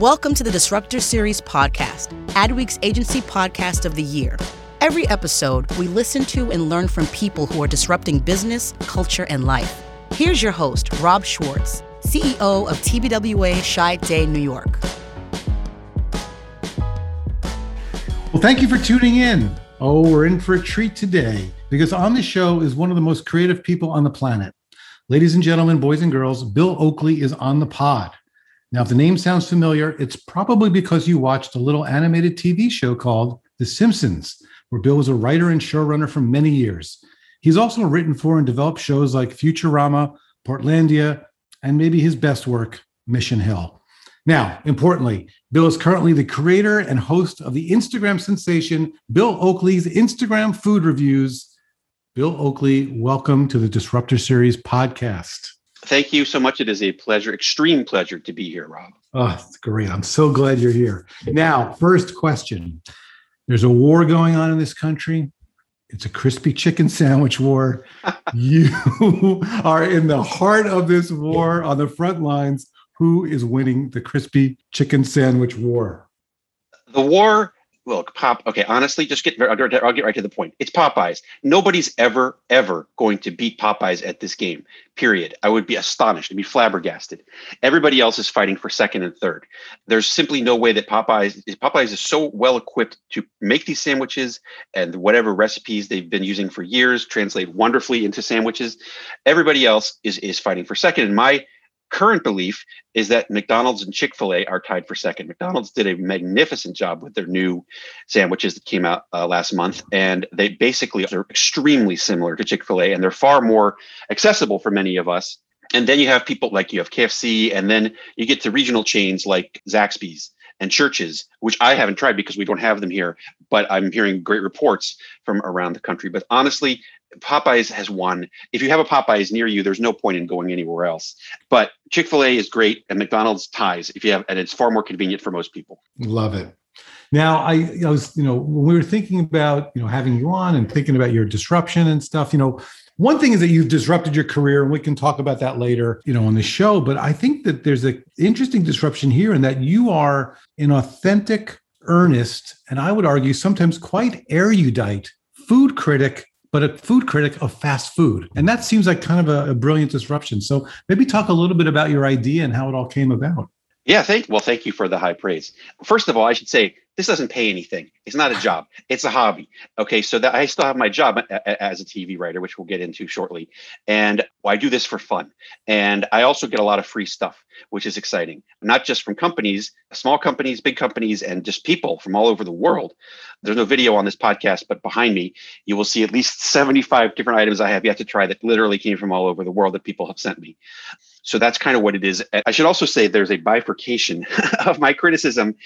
Welcome to the Disruptor Series podcast, Adweek's agency podcast of the year. Every episode, we listen to and learn from people who are disrupting business, culture, and life. Here's your host, Rob Schwartz, CEO of TBWA Chiat Day New York. Well, thank you for tuning in. Oh, we're in for a treat today because on the show is one of the most creative people on the planet. Ladies and gentlemen, boys and girls, Bill Oakley is on the pod. Now, if the name sounds familiar, it's probably because you watched a little animated TV show called The Simpsons, where Bill was a writer and showrunner for many years. He's also written for and developed shows like Futurama, Portlandia, and maybe his best work, Mission Hill. Now, importantly, Bill is currently the creator and host of the Instagram sensation, Bill Oakley's Instagram Food Reviews. Bill Oakley, welcome to the Disruptor Series podcast. Thank you so much. It is a pleasure, extreme pleasure to be here, Rob. Oh, it's great. I'm so glad you're here. Now, first question. There's a war going on in this country. It's a crispy chicken sandwich war. you are in the heart of this war on the front lines. Who is winning the crispy chicken sandwich war? The war look, Pop. Okay, honestly, just get. I'll get right to the point. It's Popeyes. Nobody's ever, ever going to beat Popeyes at this game. Period. I would be astonished. I'd be flabbergasted. Everybody else is fighting for second and third. There's simply no way that Popeyes. Popeyes is so well equipped to make these sandwiches and whatever recipes they've been using for years translate wonderfully into sandwiches. Everybody else is is fighting for second. And my current belief is that McDonald's and Chick fil A are tied for second. McDonald's did a magnificent job with their new sandwiches that came out uh, last month. And they basically are extremely similar to Chick fil A, and they're far more accessible for many of us. And then you have people like you have KFC, and then you get to regional chains like Zaxby's and Church's, which I haven't tried because we don't have them here, but I'm hearing great reports from around the country. But honestly, Popeyes has won. If you have a Popeyes near you, there's no point in going anywhere else. But Chick Fil A is great, and McDonald's ties. If you have, and it's far more convenient for most people. Love it. Now, I, I was, you know, when we were thinking about, you know, having you on and thinking about your disruption and stuff, you know, one thing is that you've disrupted your career, and we can talk about that later, you know, on the show. But I think that there's an interesting disruption here in that you are an authentic, earnest, and I would argue sometimes quite erudite food critic but a food critic of fast food. And that seems like kind of a, a, brilliant disruption. So maybe talk a little bit about your idea and how it all came about. Yeah, thank well, thank you for the high praise. First of all, I should say this doesn't pay anything. It's not a job. It's a hobby. Okay, so that I still have my job as a TV writer, which we'll get into shortly, and I do this for fun. And I also get a lot of free stuff, which is exciting. Not just from companies, small companies, big companies, and just people from all over the world. There's no video on this podcast, but behind me, you will see at least 75 different items I have yet to try that literally came from all over the world that people have sent me. So that's kind of what it is. I should also say there's a bifurcation of my criticism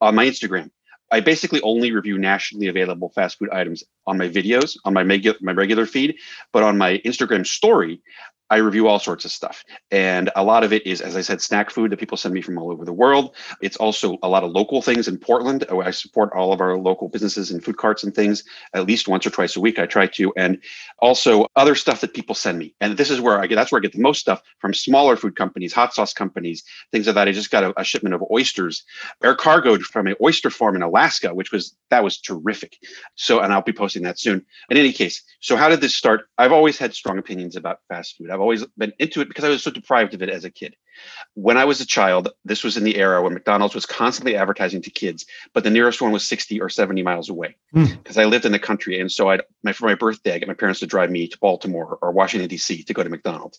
on my Instagram. I basically only review nationally available fast food items on my videos, on my, my regular feed, but on my Instagram story, I review all sorts of stuff. And a lot of it is, as I said, snack food that people send me from all over the world. It's also a lot of local things in Portland. Oh, I support all of our local businesses and food carts and things at least once or twice a week. I try to. And also other stuff that people send me. And this is where I get, that's where I get the most stuff from smaller food companies, hot sauce companies, things like that. I just got a, a shipment of oysters, air cargoed from an oyster farm in Alaska, which was, that was terrific. So, and I'll be posting that soon. In any case, so how did this start? I've always had strong opinions about fast food. I've always been into it because I was so deprived of it as a kid. When I was a child, this was in the era when McDonald's was constantly advertising to kids, but the nearest one was 60 or 70 miles away because mm. I lived in the country. And so I'd, my, for my birthday, I got my parents to drive me to Baltimore or Washington, D.C. to go to McDonald's.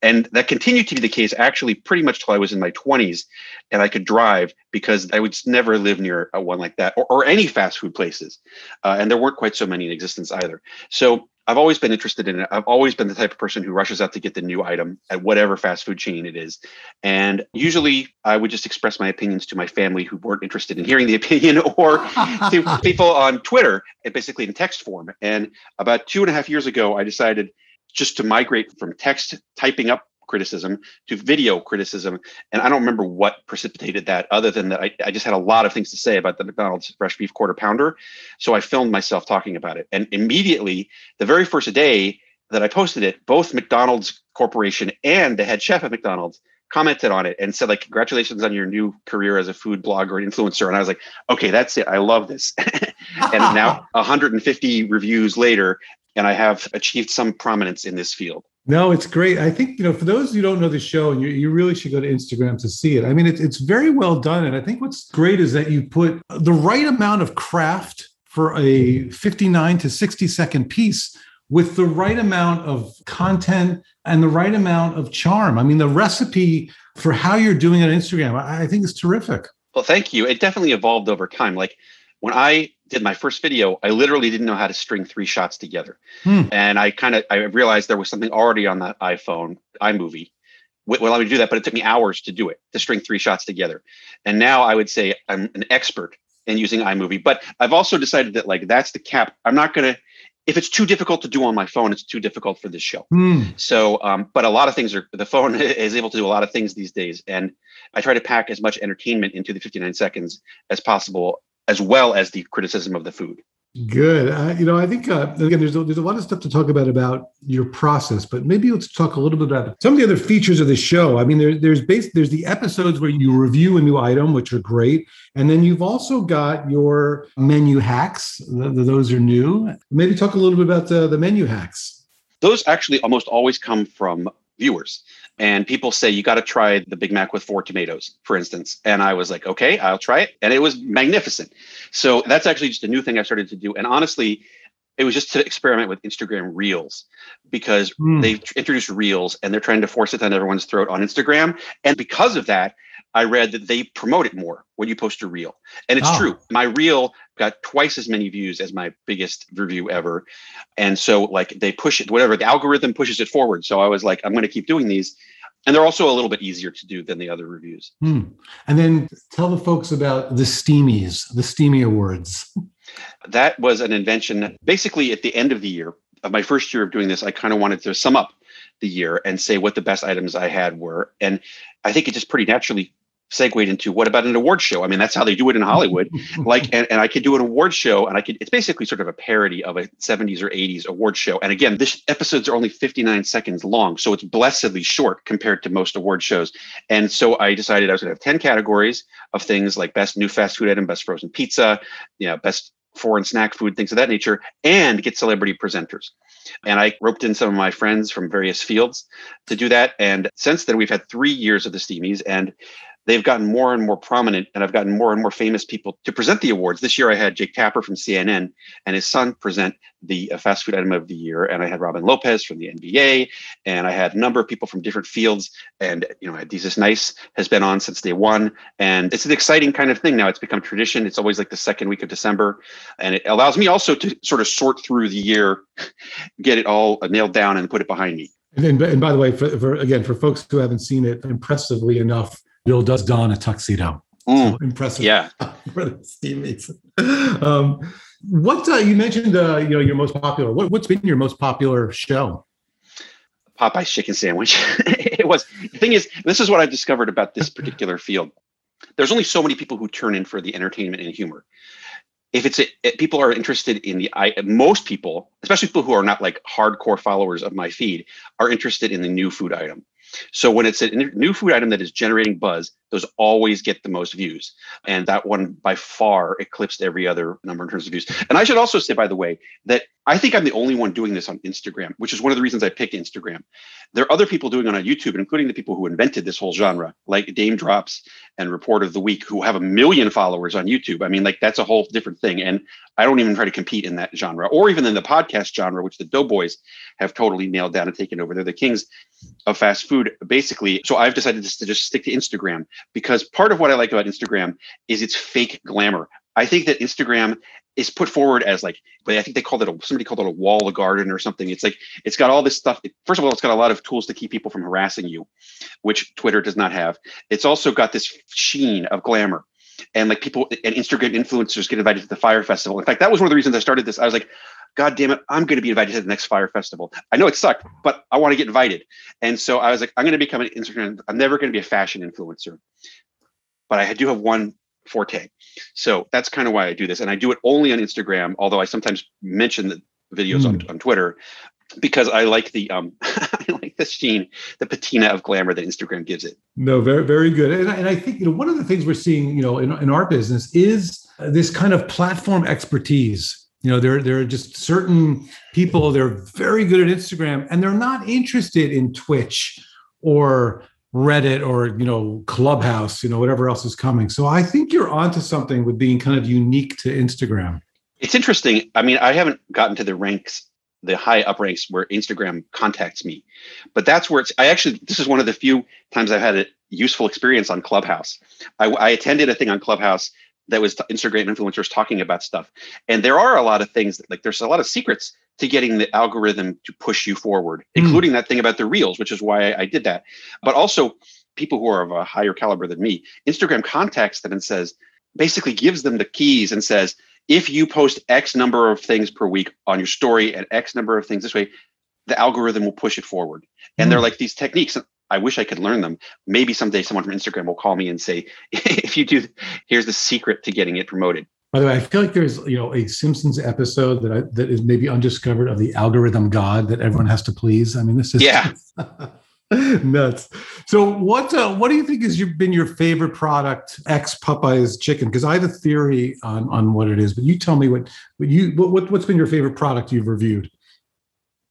And that continued to be the case actually pretty much till I was in my 20s and I could drive because I would never live near a one like that or, or any fast food places. Uh, and there weren't quite so many in existence either. So I've always been interested in it. I've always been the type of person who rushes out to get the new item at whatever fast food chain it is. And usually I would just express my opinions to my family who weren't interested in hearing the opinion or to people on Twitter, basically in text form. And about two and a half years ago, I decided just to migrate from text typing up criticism to video criticism. And I don't remember what precipitated that, other than that I, I, just had a lot of things to say about the McDonald's fresh beef quarter pounder. So I filmed myself talking about it. And immediately, the very first day that I posted it, both McDonald's Corporation and the head chef at McDonald's commented on it and said like congratulations on your new career as a food blogger and influencer and i was like okay that's it i love this and now 150 reviews later and i have achieved some prominence in this field no, it's great. I think, you know, for those who don't know the show, you, you really should go to Instagram to see it. I mean, it's it's very well done. And I think what's great is that you put the right amount of craft for a 59 to 60 second piece with the right amount of content and the right amount of charm. I mean, the recipe for how you're doing it on Instagram, I, I think is terrific. Well, thank you. It definitely evolved over time. Like when I did my first video, I literally didn't know how to string three shots together. Hmm. And I kind of I realized there was something already on that iPhone iMovie would allow me to do that, but it took me hours to do it, to string three shots together. And now I would say I'm an expert in using iMovie. But I've also decided that like that's the cap. I'm not gonna if it's too difficult to do on my phone, it's too difficult for this show. Hmm. So, um, but a lot of things are the phone is able to do a lot of things these days, and I try to pack as much entertainment into the 59 seconds as possible as well as the criticism of the food. Good. Uh, you know, I think uh, again, there's a, there's a lot of stuff to talk about about your process, but maybe let's talk a little bit about some of the other features of the show. I mean, there, there's base, there's the episodes where you review a new item, which are great, and then you've also got your menu hacks. those are new. Maybe talk a little bit about the, the menu hacks. Those actually almost always come from viewers and people say you got to try the Big Mac with four tomatoes, for instance. And I was like, okay, I'll try it, and it was magnificent. So that's actually just a new thing I started to do. And honestly, it was just to experiment with Instagram Reels because mm. they introduced Reels and they're trying to force it down everyone's throat on Instagram. And because of that, I read that they promote it more when you post a reel. And it's oh. true. My reel got twice as many views as my biggest review ever. And so like they push it, whatever, the algorithm pushes it forward. So I was like, I'm going to keep doing these. And they're also a little bit easier to do than the other reviews. Hmm. And then tell the folks about the Steamies, the Steamy Awards. That was an invention basically at the end of the year of my first year of doing this. I kind of wanted to sum up the year and say what the best items I had were. And I think it just pretty naturally segued into what about an award show? I mean, that's how they do it in Hollywood. like, and, and I could do an award show and I could, it's basically sort of a parody of a 70s or 80s award show. And again, this episodes are only 59 seconds long. So it's blessedly short compared to most award shows. And so I decided I was going to have 10 categories of things like best new fast food item, best frozen pizza, you know, best foreign snack food, things of that nature, and get celebrity presenters. And I roped in some of my friends from various fields to do that. And since then, we've had three years of the Steamies. And they've gotten more and more prominent and I've gotten more and more famous people to present the awards. This year I had Jake Tapper from CNN and his son present the uh, fast food item of the year. And I had Robin Lopez from the NBA and I had a number of people from different fields. And, you know, Jesus Nice has been on since day one. And it's an exciting kind of thing now. It's become tradition. It's always like the second week of December. And it allows me also to sort of sort through the year, get it all nailed down and put it behind me. And, and by the way, for, for again, for folks who haven't seen it, impressively enough, Bill does don a tuxedo. Mm, so impressive. Yeah. for his teammates. Um, what uh, you mentioned, uh, you know, your most popular. What, what's been your most popular show? Popeye's chicken sandwich. it was. The thing is, this is what I've discovered about this particular field. There's only so many people who turn in for the entertainment and humor. If it's a, people are interested in the, I most people, especially people who are not like hardcore followers of my feed, are interested in the new food item. So when it's a new food item that is generating buzz, those always get the most views. And that one by far eclipsed every other number in terms of views. And I should also say, by the way, that I think I'm the only one doing this on Instagram, which is one of the reasons I picked Instagram. There are other people doing it on YouTube, including the people who invented this whole genre, like Daym Drops and Report of the Week, who have a million followers on YouTube. I mean, like that's a whole different thing. And I don't even try to compete in that genre or even in the podcast genre, which the Doughboys have totally nailed down and taken over. They're the kings of fast food, basically. So I've decided to just stick to Instagram because part of what I like about Instagram is its fake glamour. I think that Instagram is put forward as like, but I think they called it a, somebody called it a wall of garden or something. It's like it's got all this stuff. First of all, it's got a lot of tools to keep people from harassing you, which Twitter does not have. It's also got this sheen of glamour. And like people and Instagram influencers get invited to the Fyre Festival. In fact, that was one of the reasons I started this. I was like, God damn it, I'm going to be invited to the next Fyre Festival. I know it sucked, but I want to get invited. And so I was like, I'm going to become an Instagram. I'm never going to be a fashion influencer, but I do have one forte. So that's kind of why I do this. And I do it only on Instagram, although I sometimes mention the videos mm. on, hmm. on Twitter. because I like the um I like the sheen, the patina of glamour that Instagram gives it. No, very very good. And, and I think you know one of the things we're seeing you know in, in our business is this kind of platform expertise. You know, there there are just certain people they're very good at Instagram and they're not interested in Twitch or Reddit or you know Clubhouse, you know whatever else is coming. So I think you're onto something with being kind of unique to Instagram. It's interesting. I mean, I haven't gotten to the ranks the high up ranks where Instagram contacts me. But that's where it's, I actually, this is one of the few times I've had a useful experience on Clubhouse. I, I attended a thing on Clubhouse that was Instagram influencers talking about stuff. And there are a lot of things that, like, there's a lot of secrets to getting the algorithm to push you forward, mm. including that thing about the reels, which is why I, I did that. But also, people who are of a higher caliber than me, Instagram contacts them and says, basically gives them the keys and says, if you post X number of things per week on your story and X number of things this way, the algorithm will push it forward. And mm. they're hmm. like these techniques. I wish I could learn them. Maybe someday someone from Instagram will call me and say, if you do, here's the secret to getting it promoted. By the way, I feel like there's you know a Simpsons episode that I, that is maybe undiscovered of the algorithm god that everyone has to please. I mean, this is yeah. Nuts. So, what uh, what do you think has your, been your favorite product, ex Popeyes chicken? Because I have a theory on on what it is, but you tell me what what you what what's been your favorite product you've reviewed.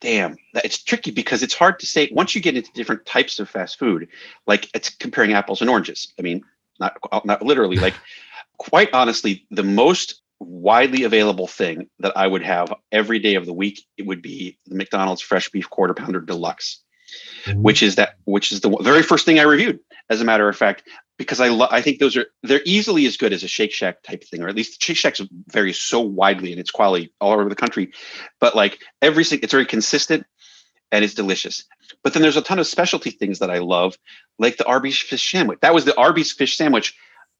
Damn, it's tricky because it's hard to say. Once you get into different types of fast food, like it's comparing apples and oranges. I mean, not not literally. Like, quite honestly, the most widely available thing that I would have every day of the week it would be the McDonald's fresh beef quarter pounder deluxe mm-hmm. which is that which is the very first thing I reviewed, as a matter of fact, because I lo- I think those are they're easily as good as a Shake Shack type thing, or at least Shake Shack's varies so widely in its quality all over the country, but like every it's very consistent and it's delicious. But then there's a ton of specialty things that I love, like the Arby's fish sandwich. That was the Arby's fish sandwich.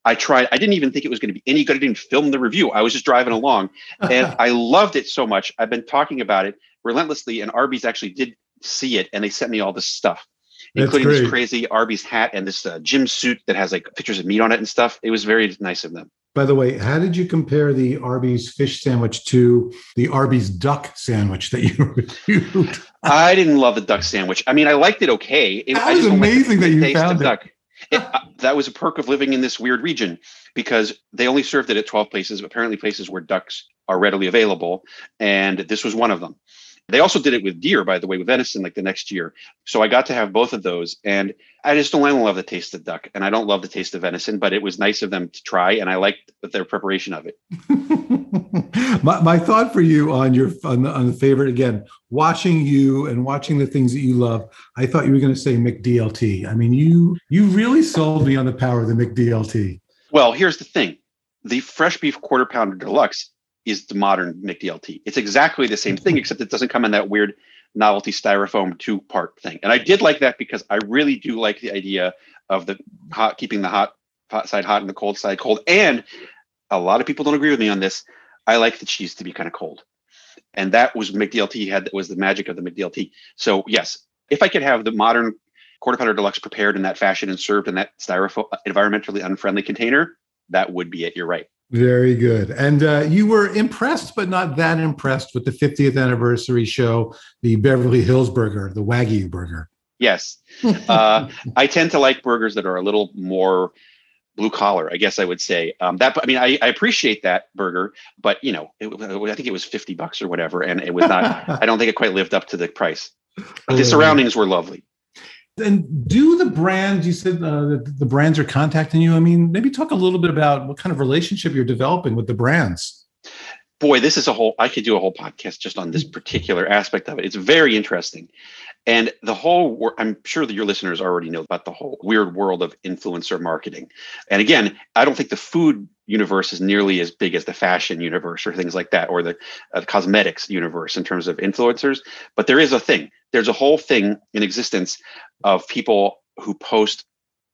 I tried. I didn't even think it was going to be any good. I didn't film the review. I was just driving along, and I loved it so much. I've been talking about it relentlessly, and Arby's actually did see it and they sent me all this stuff That's including great. this crazy arby's hat and this uh, gym suit that has like pictures of meat on it and stuff it was very nice of them by the way, how did you compare the Arby's fish sandwich to the Arby's duck sandwich that you reviewed? I didn't love the duck sandwich. I mean, I liked it okay. It, that was amazing that you found it. Duck. It, uh, that was a perk of living in this weird region because they only served it at 12 places, apparently places where ducks are readily available. And this was one of them. They also did it with deer, by the way, with venison, like the next year. So I got to have both of those, and I just don't, I don't love the taste of duck, and I don't love the taste of venison, but it was nice of them to try, and I liked their preparation of it. my, my thought for you on your on the, on the favorite again, watching you and watching the things that you love. I thought you were going to say McDLT. I mean, you you really sold me on the power of the McDLT. Well, here's the thing: the fresh beef quarter pounder deluxe is the modern McDLT. It's exactly the same thing, mm-hmm. except it doesn't come in that weird novelty styrofoam two part thing. And I did like that because I really do like the idea of the hot, keeping the hot, hot side hot and the cold side cold. And a lot of people don't agree with me on this. I like the cheese to be kind of cold. And that was McDLT had that was the magic of the McDLT. So yes, if I could have the modern quarter pounder deluxe prepared in that fashion and served in that styrofoam environmentally unfriendly container, that would be it. You're right. Very good. And uh, you were impressed, but not that impressed with the 50th anniversary show, the Beverly Hills Burger, the Wagyu Burger. Yes. Uh, I tend to like burgers that are a little more blue collar, I guess I would say. Um, that, I mean, I, I, appreciate that burger, but you know, it, I think it was 50 bucks or whatever. And it was not, I don't think it quite lived up to the price. But the surroundings were lovely. And do the brands, you said uh, the, the brands are contacting you. I mean, maybe talk a little bit about what kind of relationship you're developing with the brands. Boy, this is a whole, I could do a whole podcast just on this particular aspect of it. It's very interesting. And the whole, I'm sure that your listeners already know about the whole weird world of influencer marketing. And again, I don't think the food universe is nearly as big as the fashion universe or things like that, or the uh, cosmetics universe in terms of influencers. But there is a thing. There's a whole thing in existence of people who post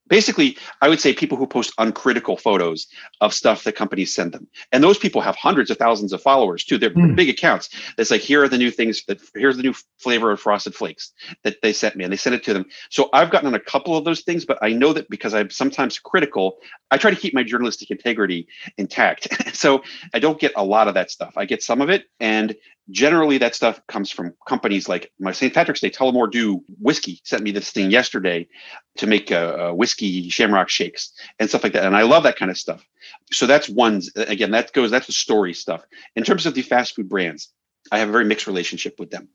basically i would say people who post uncritical photos of stuff that companies send them. And those people have hundreds of thousands of followers too. They're mm. big accounts. That's like here are the new things that here's the new flavor of frosted flakes that they sent me and they sent it to them. So i've gotten on a couple of those things but i know that because i'm sometimes critical i try to keep my journalistic integrity intact. So i don't get a lot of that stuff. I get some of it and generally that stuff comes from companies like my St. Patrick's Day Tullamore Dew whiskey sent me this thing yesterday to make uh, whiskey shamrock shakes and stuff like that. And I love that kind of stuff. So that's one, again, that goes, that's the story stuff. In terms of the fast food brands, I have a very mixed relationship with them.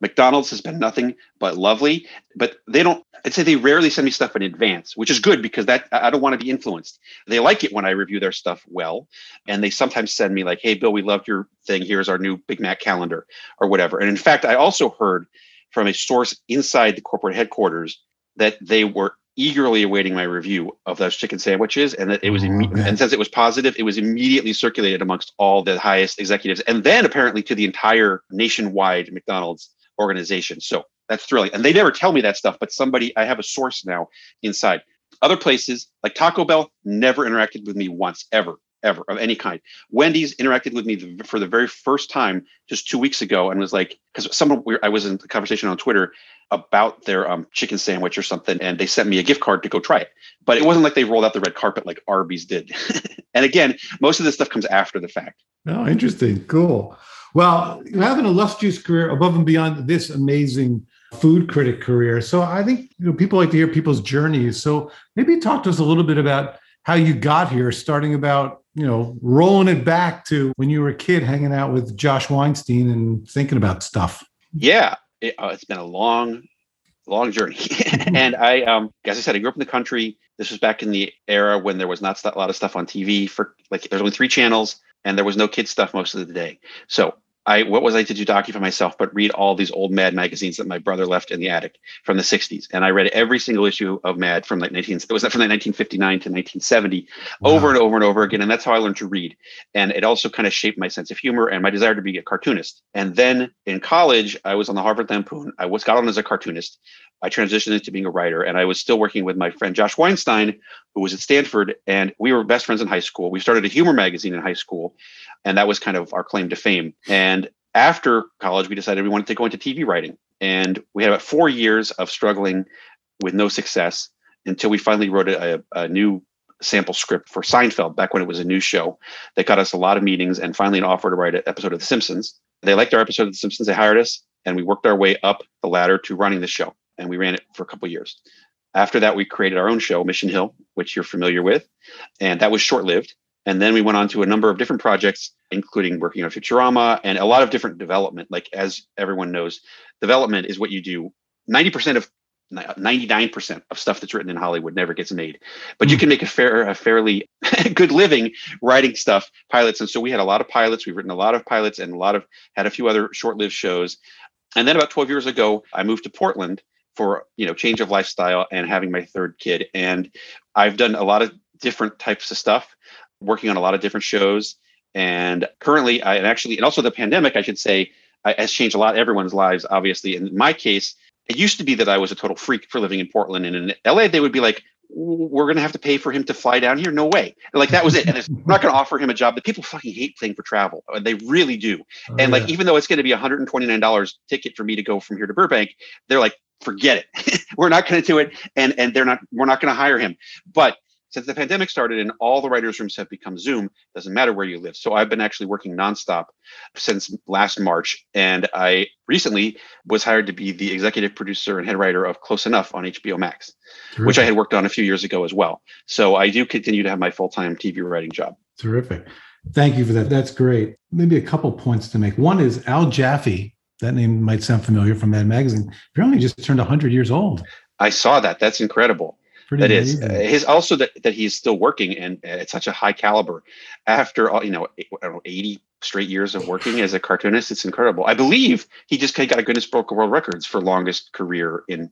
McDonald's has been nothing but lovely, but they don't, I'd say they rarely send me stuff in advance, which is good because that I don't want to be influenced. They like it when I review their stuff well. And they sometimes send me like, hey, Bill, we loved your thing. Here's our new Big Mac calendar or whatever. And in fact, I also heard from a source inside the corporate headquarters that they were eagerly awaiting my review of those chicken sandwiches and that it was oh, imme- okay. and since it was positive it was immediately circulated amongst all the highest executives and then apparently to the entire nationwide mcdonald's organization. So that's thrilling. And they never tell me that stuff but somebody i have a source now inside. Other places like taco bell never interacted with me once ever ever of any kind. Wendy's interacted with me for the very first time just two weeks ago and was like, because someone I was in a conversation on Twitter about their um, chicken sandwich or something, and they sent me a gift card to go try it. But it wasn't like they rolled out the red carpet like Arby's did. and again, most of this stuff comes after the fact. Oh, interesting. Cool. Well, you have an illustrious career above and beyond this amazing food critic career. So I think you know people like to hear people's journeys. So maybe talk to us a little bit about how you got here, starting about you know, rolling it back to when you were a kid hanging out with Josh Weinstein and thinking about stuff. Yeah, it, has uh, been a long, long journey. and I, um, as I said, I grew up in the country. This was back in the era when there was not a lot of stuff on TV for like there's only three channels and there was no kid stuff most of the day. So I what was I to do document myself but read all these old Mad magazines that my brother left in the attic from the 60s. And I read every single issue of Mad from like 19 it was from like 1959 to 1970 wow. over and over and over again. And that's how I learned to read. And it also kind of shaped my sense of humor and my desire to be a cartoonist. And then in college, I was on the Harvard Lampoon. I was got on as a cartoonist. I transitioned into being a writer and I was still working with my friend Josh Weinstein, who was at Stanford. And we were best friends in high school. We started a humor magazine in high school. And that was kind of our claim to fame. And after college, we decided we wanted to go into TV writing. And we had about four years of struggling with no success until we finally wrote a, a new sample script for Seinfeld back when it was a new show that got us a lot of meetings and finally an offer to write an episode of The Simpsons. They liked our episode of The Simpsons. They hired us and we worked our way up the ladder to running the show and we ran it for a couple years. After that, we created our own show, Mission Hill, which you're familiar with, and that was short lived. And then we went on to a number of different projects, including working on Futurama and a lot of different development. Like, as everyone knows, development is what you do. 90% of 99% of stuff that's written in Hollywood never gets made. But you hmm. can make a fair a fairly good living writing stuff, pilots. And so we had a lot of pilots. We've written a lot of pilots and a lot of had a few other short-lived shows. And then about 12 years ago, I moved to Portland for you know change of lifestyle and having my third kid and i've done a lot of different types of stuff working on a lot of different shows and currently i and actually and also the pandemic i should say has changed a lot everyone's lives obviously in my case it used to be that i was a total freak for living in portland and in la they would be like we're going to have to pay for him to fly down here. No way. Like that was it. And it's not going to offer him a job that people fucking hate paying for travel. Uh, they really do. Oh, and like, even though it's going to be $129 ticket for me to go from here to Burbank, they're like, forget it. we're not going to do it, and and they're not. We're not going to hire him. But since the pandemic started and all the writers' rooms have become Zoom, doesn't matter where you live. So I've been actually working nonstop since last March, and I recently was hired to be the executive producer and head writer of Close Enough on HBO Max, Terrific. which I had worked on a few years ago as well. So I do continue to have my full time TV writing job. Terrific. Thank you for that. That's great. Maybe a couple points to make. One is Al Jaffee that name might sound familiar from Mad Magazine. Apparently, just turned 100 years old. I saw that. That's incredible. Pretty that amazing. is uh, his also that, that he's still working and at such a high caliber after all you know, know 80 straight years of working as a cartoonist it's incredible i believe he just got a guinness book of world records for longest career in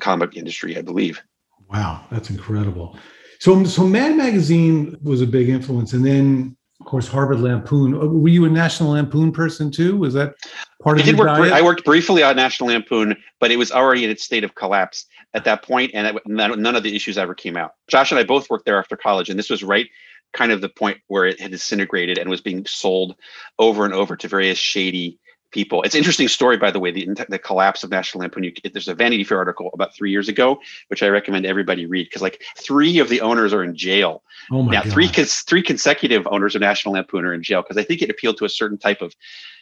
comic industry i believe wow that's incredible so so mad magazine was a big influence and then of course, Harvard Lampoon. Uh, were you a National Lampoon person too? Was that part I of did your work, diet? I worked briefly on National Lampoon, but it was already in its state of collapse at that point, and none of the issues ever came out. Josh and I both worked there after college, and this was right kind of the point where it had disintegrated and was being sold over and over to various shady people. It's an interesting story, by the way, the, the collapse of National Lampoon. You, there's a Vanity Fair article about three years ago, which I recommend everybody read because like three of the owners are in jail. Oh my now, God. three three consecutive owners of National Lampoon are in jail because I think it appealed to a certain type of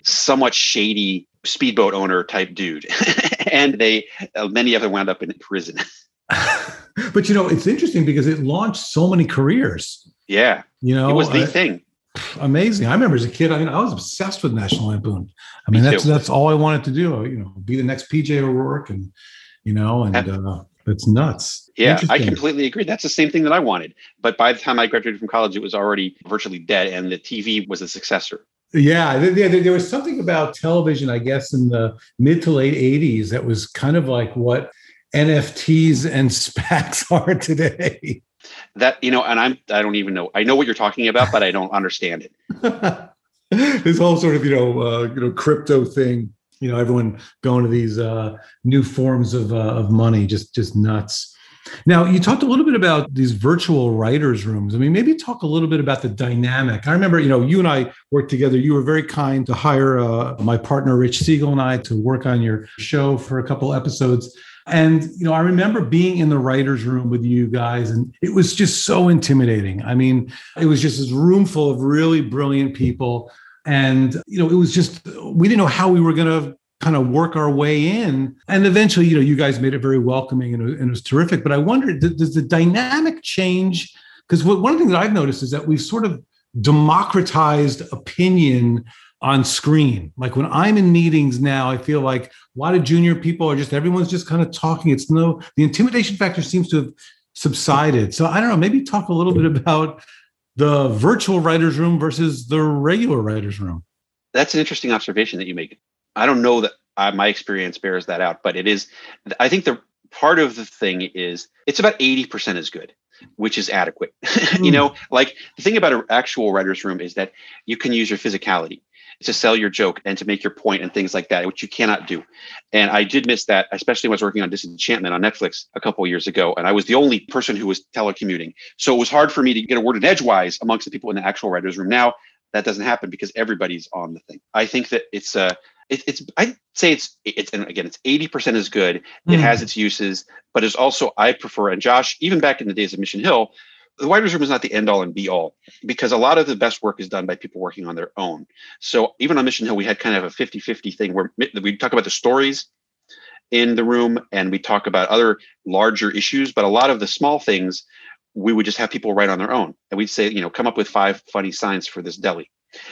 somewhat shady speedboat owner type dude, and they uh, many of them wound up in prison. but you know, it's interesting because it launched so many careers. Yeah, You know, it was the uh, thing. Amazing. I remember as a kid, I, mean, I was obsessed with National Lampoon. I mean, Me that's too. that's all I wanted to do. You know, be the next PJ O'Rourke, and you know, and uh, it's nuts. Yeah, I completely agree. That's the same thing that I wanted. But by the time I graduated from college, it was already virtually dead, and the TV was the successor. Yeah, there, there, there was something about television, I guess, in the mid to late '80s that was kind of like what NFTs and SPACs are today. That you know, and I'm I don't even know. I know what you're talking about, but I don't understand it. this whole sort of you know uh, you know crypto thing. You know, everyone going to these uh, new forms of uh, of money, just just nuts. Now, you talked a little bit about these virtual writers' rooms. I mean, maybe talk a little bit about the dynamic. I remember, you know, you and I worked together. You were very kind to hire uh, my partner Rich Siegel and I to work on your show for a couple episodes. And you know, I remember being in the writers' room with you guys, and it was just so intimidating. I mean, it was just this room full of really brilliant people, and you know, it was just we didn't know how we were going to kind of work our way in. And eventually, you know, you guys made it very welcoming, and it was, terrific. But I wondered, does the dynamic change? Because one of the things that I've noticed is that we've sort of democratized opinion on screen. Like when I'm in meetings now, I feel like a lot of junior people are just everyone's just kind of talking. It's no the intimidation factor seems to have subsided. So I don't know, maybe talk a little bit about the virtual writers room versus the regular writers room. That's an interesting observation that you make. I don't know that uh, my experience bears that out, but it is. I think the part of the thing is it's about eighty percent is good, which is adequate. you know, like the thing about an actual writer's room is that you can use your physicality to sell your joke and to make your point and things like that, which you cannot do. And I did miss that, especially when I was working on Disenchantment on Netflix a couple of years ago. And I was the only person who was telecommuting. So it was hard for me to get a word in edgewise amongst the people in the actual writer's room. Now that doesn't happen because everybody's on the thing. I think that it's uh it, it's I'd say it's it's and again it's 80% as good. It Mm. has its uses, but it's also I prefer and Josh, even back in the days of Mission Hill, the writer's room is not the end all and be all because a lot of the best work is done by people working on their own. So even on Mission Hill, we had kind of a 50 50 thing where we talk about the stories in the room and we talk about other larger issues, but a lot of the small things we would just have people write on their own. And we'd say, you know, come up with five funny signs for this deli.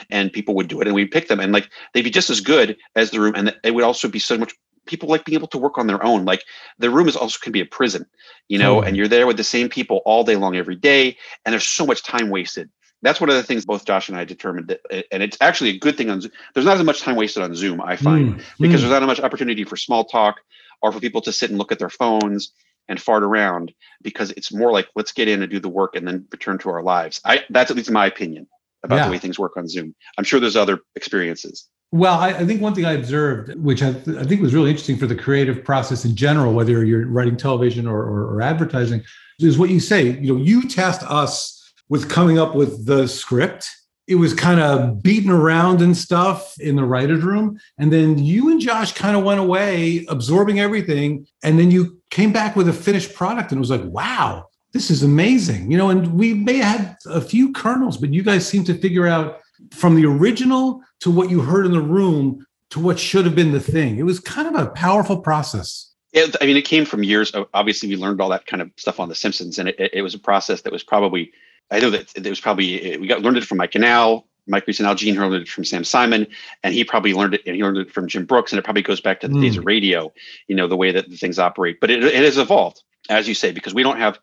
And people would do it and we'd pick them and like they'd be just as good as the room. And it would also be so much people like being able to work on their own. Like the room is also can be a prison, you know, and you're there with the same people all day long every day. And there's so much time wasted. That's one of the things both Josh and I determined that, and it's actually a good thing on Zoom. There's not as much time wasted on Zoom, I find, Mm, because mm. there's not as much opportunity for small talk or for people to sit and look at their phones and fart around because it's more like let's get in and do the work and then return to our lives. I that's at least my opinion about Yeah. the way things work on Zoom. I'm sure there's other experiences. Well, I, I think one thing I observed, which I, I think was really interesting for the creative process in general, whether you're writing television or, or, or advertising, is what you say. You know, you tasked us with coming up with the script. It was kind of beaten around and stuff in the writer's room. And then you and Josh kind of went away, absorbing everything. And then you came back with a finished product and it was like, wow, this is amazing. You know, and we may have had a few kernels, but you guys seem to figure out from the original to what you heard in the room to what should have been the thing. It was kind of a powerful process. It, I mean, it came from years. Of, obviously, we learned all that kind of stuff on The Simpsons, and it, it, it was a process that was probably. I know that it was probably we got learned it from Mike and Al, Mike Reiss and Al Jean learned it from Sam Simon, and he probably learned it. And he learned it from Jim Brooks, and it probably goes back to the days of mm. radio. You know, the way that the things operate, but it, it has evolved, as you say, because we don't have.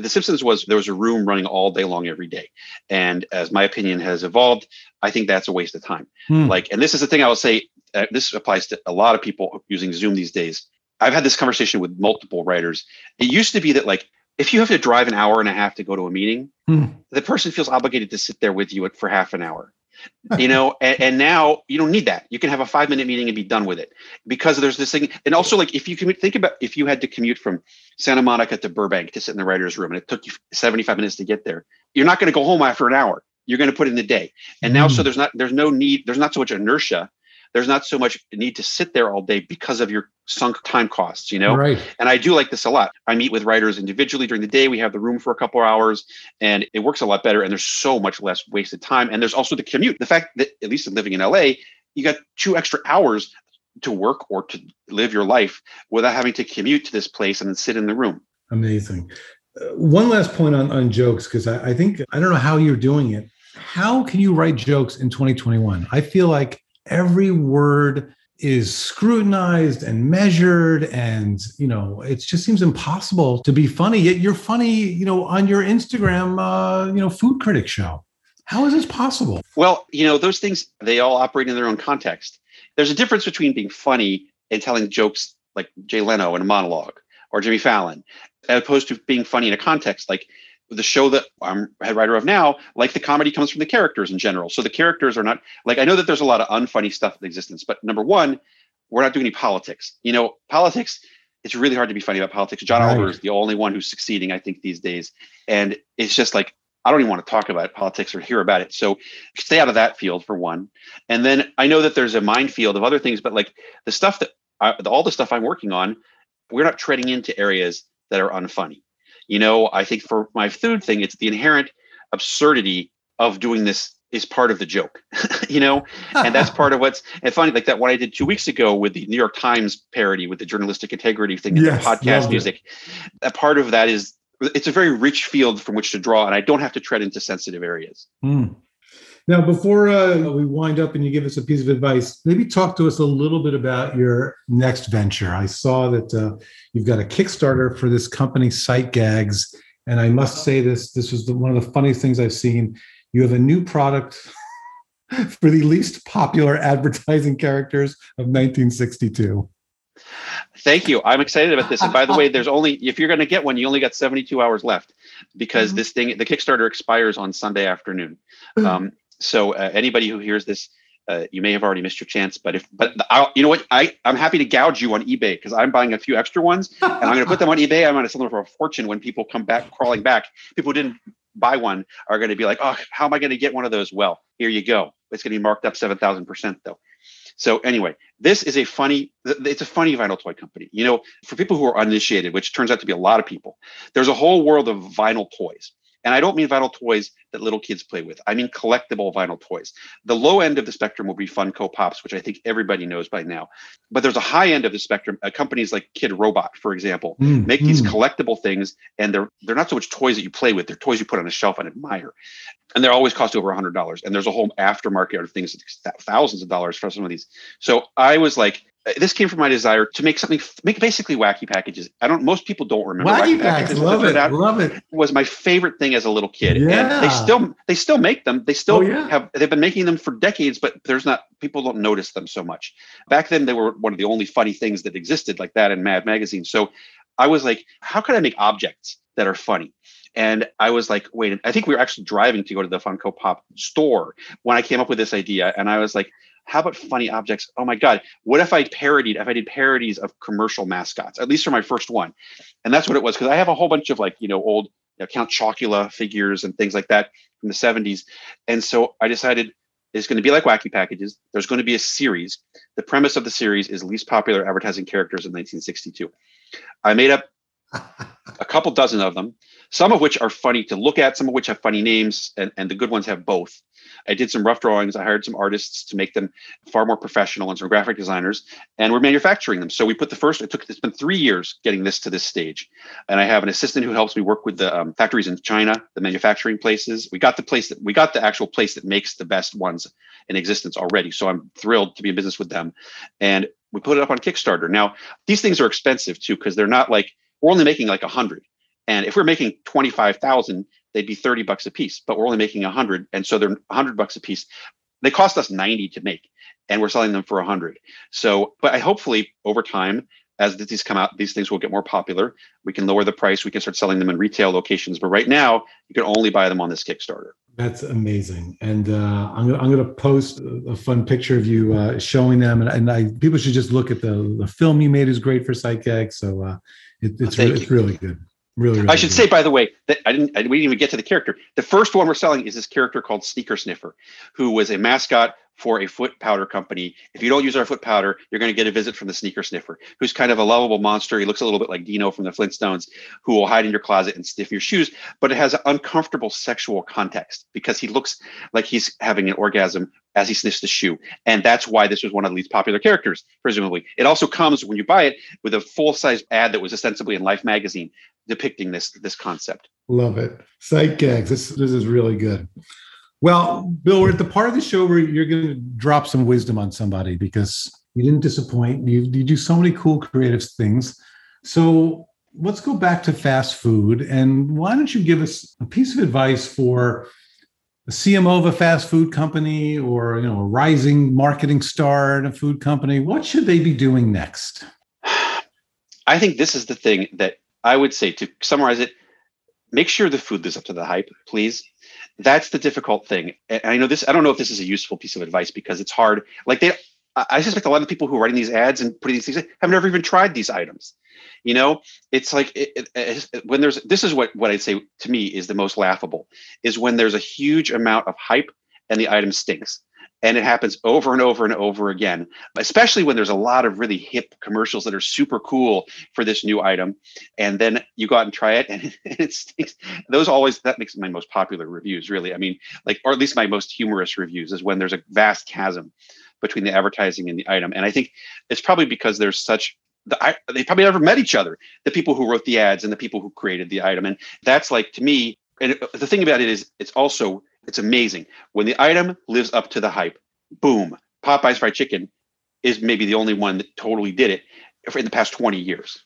The Simpsons was there was a room running all day long every day, and as my opinion has evolved, I think that's a waste of time. Hmm. Like, and this is the thing I will say. Uh, this applies to a lot of people using Zoom these days. I've had this conversation with multiple writers. It used to be that like if you have to drive an hour and a half to go to a meeting, Hmm. the person feels obligated to sit there with you for half an hour. You know, and, and now you don't need that. You can have a five minute meeting and be done with it because there's this thing. And also, like if you commute, think about if you had to commute from Santa Monica to Burbank to sit in the writer's room and it took you 75 minutes to get there, you're not going to go home after an hour. You're going to put in the day. And now, so Mm. there's not, there's no need, there's not so much inertia there's not so much need to sit there all day because of your sunk time costs, you know? Right. And I do like this a lot. I meet with writers individually during the day. We have the room for a couple of hours and it works a lot better. And there's so much less wasted time. And there's also the commute. The fact that, at least in living in LA, you got two extra hours to work or to live your life without having to commute to this place and then sit in the room. Amazing. Uh, one last point on, on jokes, because I, I think, I don't know how you're doing it. How can you write jokes in 2021? I feel like every word is scrutinized and measured and you know it just seems impossible to be funny yet you're funny you know on your instagram uh, you know food critic show. How is this possible? Well you know those things they all operate in their own context. There's a difference between being funny and telling jokes like jay leno in a monologue or jimmy fallon as opposed to being funny in a context like the show that I'm head writer of now, like the comedy comes from the characters in general. So the characters are not like I know that there's a lot of unfunny stuff in existence, but number one, we're not doing any politics. You know, politics. It's really hard to be funny about politics. John right. Oliver is the only one who's succeeding, I think, these days, and it's just like I don't even want to talk about politics or hear about it. So stay out of that field for one. And then I know that there's a minefield of other things, but like the stuff that I, all the stuff I'm working on, we're not treading into areas that are unfunny. You know, I think for my food thing, it's the inherent absurdity of doing this is part of the joke, you know, and that's part of what's and funny. Like that one I did two weeks ago with the New York Times parody with the journalistic integrity thing and yes, the podcast music. A part of that is it's a very rich field from which to draw, and I don't have to tread into sensitive areas. Mm. Now, before uh, we wind up and you give us a piece of advice, maybe talk to us a little bit about your next venture. I saw that uh, you've got a Kickstarter for this company, Sight Gags, and I must say this: this was the, one of the funniest things I've seen. You have a new product for the least popular advertising characters of 1962. Thank you. I'm excited about this. And by the way, there's only if you're going to get one, you only got 72 hours left because mm-hmm. this thing, the Kickstarter expires on Sunday afternoon. Um, so uh, anybody who hears this, uh, you may have already missed your chance. But if, but I'll, you know what, I I'm happy to gouge you on eBay because I'm buying a few extra ones and I'm going to put them on eBay. I'm going to sell them for a fortune when people come back crawling back. People who didn't buy one are going to be like, oh, how am I going to get one of those? Well, here you go. It's going to be marked up seven thousand percent though. So anyway, this is a funny, it's a funny vinyl toy company. You know, for people who are uninitiated, which turns out to be a lot of people, there's a whole world of vinyl toys. And I don't mean vinyl toys that little kids play with. I mean collectible vinyl toys. The low end of the spectrum will be Funko Pops, which I think everybody knows by now. But there's a high end of the spectrum. Uh, companies like Kidrobot, for example, mm, make mm. these collectible things, and they're they're not so much toys that you play with; they're toys you put on a shelf and admire. And they're always cost over a hundred dollars. And there's a whole aftermarket of things, that thousands of dollars for some of these. So I was like, this came from my desire to make something make basically wacky packages. I don't most people don't remember wacky, wacky packages. Love it. Out, love it. Was my favorite thing as a little kid. Yeah. And they still they still make them. They still oh, yeah. have they've been making them for decades, but there's not people don't notice them so much. Back then they were one of the only funny things that existed like that in Mad magazine. So I was like, how could I make objects that are funny? And I was like, wait, I think we were actually driving to go to the Funko Pop store when I came up with this idea. And I was like, how about funny objects? Oh my God. What if I parodied, if I did parodies of commercial mascots, at least for my first one? And that's what it was. Cause I have a whole bunch of like, you know, old know, Count Chocula figures and things like that from the 70s. And so I decided it's going to be like wacky packages. There's going to be a series. The premise of the series is least popular advertising characters in 1962. I made up a couple dozen of them, some of which are funny to look at, some of which have funny names, and, and the good ones have both. I did some rough drawings. I hired some artists to make them far more professional and some graphic designers, and we're manufacturing them. So we put the first. It took. It's been three years getting this to this stage, and I have an assistant who helps me work with the um, factories in China, the manufacturing places. We got the place that we got the actual place that makes the best ones in existence already. So I'm thrilled to be in business with them, and we put it up on Kickstarter. Now these things are expensive too because they're not like we're only making like a hundred. And if we're making 25,000, they'd be 30 bucks a piece, but we're only making 100. And so they're 100 bucks a piece. They cost us 90 to make, and we're selling them for 100. So, but I hopefully over time, as these come out, these things will get more popular. We can lower the price. We can start selling them in retail locations. But right now, you can only buy them on this Kickstarter. That's amazing. And uh, I'm, I'm going to post a fun picture of you uh, showing them. And, and I, people should just look at the, the film you made is great for Sight So uh, it, it's, oh, re- it's really good. Really, really I should good. say, by the way, that I didn't. I, we didn't even get to the character. The first one we're selling is this character called Sneaker Sniffer, who was a mascot for a foot powder company. If you don't use our foot powder, you're going to get a visit from the sneaker sniffer, who's kind of a lovable monster. He looks a little bit like Dino from the Flintstones, who will hide in your closet and sniff your shoes, but it has an uncomfortable sexual context because he looks like he's having an orgasm as he sniffs the shoe. And that's why this was one of the least popular characters, presumably. It also comes when you buy it with a full-size ad that was ostensibly in Life magazine depicting this this concept. Love it. Sight gags. This this is really good. Well, Bill, we're at the part of the show where you're going to drop some wisdom on somebody because you didn't disappoint. You, you do so many cool creative things. So let's go back to fast food. And why don't you give us a piece of advice for a CMO of a fast food company or you know a rising marketing star in a food company? What should they be doing next? I think this is the thing that I would say to summarize it make sure the food lives up to the hype, please that's the difficult thing. And I know this, I don't know if this is a useful piece of advice because it's hard. Like they, I suspect a lot of people who are writing these ads and putting these things in have never even tried these items. You know, it's like it, it, when there's, this is what, what I'd say to me is the most laughable is when there's a huge amount of hype and the item stinks and it happens over and over and over again especially when there's a lot of really hip commercials that are super cool for this new item. And then you go out and try it and it stinks. Those always that makes my most popular reviews really. I mean like or at least my most humorous reviews is when there's a vast chasm between the advertising and the item. And i think it's probably because there's such the, they probably never met each other the people who wrote the ads and the people who created the item. And that's like to me and the thing about it is it's also it's amazing. When the item lives up to the hype, boom, Popeye's fried chicken is maybe the only one that totally did it in the past 20 years.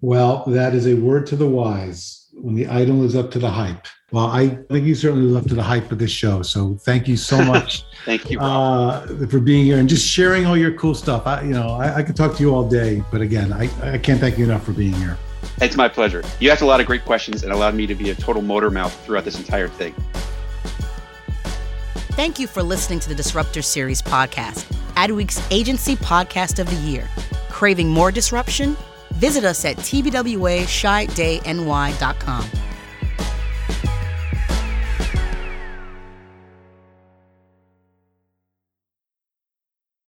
Well, that is a word to the wise when the item lives up to the hype. Well, I think you certainly live up to the hype of this show. So thank you so much. thank you uh, for being here and just sharing all your cool stuff. I, you know, I, I could talk to you all day, but again, I, I can't thank you enough for being here. It's my pleasure. You asked a lot of great questions and allowed me to be a total motor mouth throughout this entire thing. Thank you for listening to the Disruptor Series podcast, Adweek's agency podcast of the year. Craving more disruption? Visit us at tbwachiatdayny.com.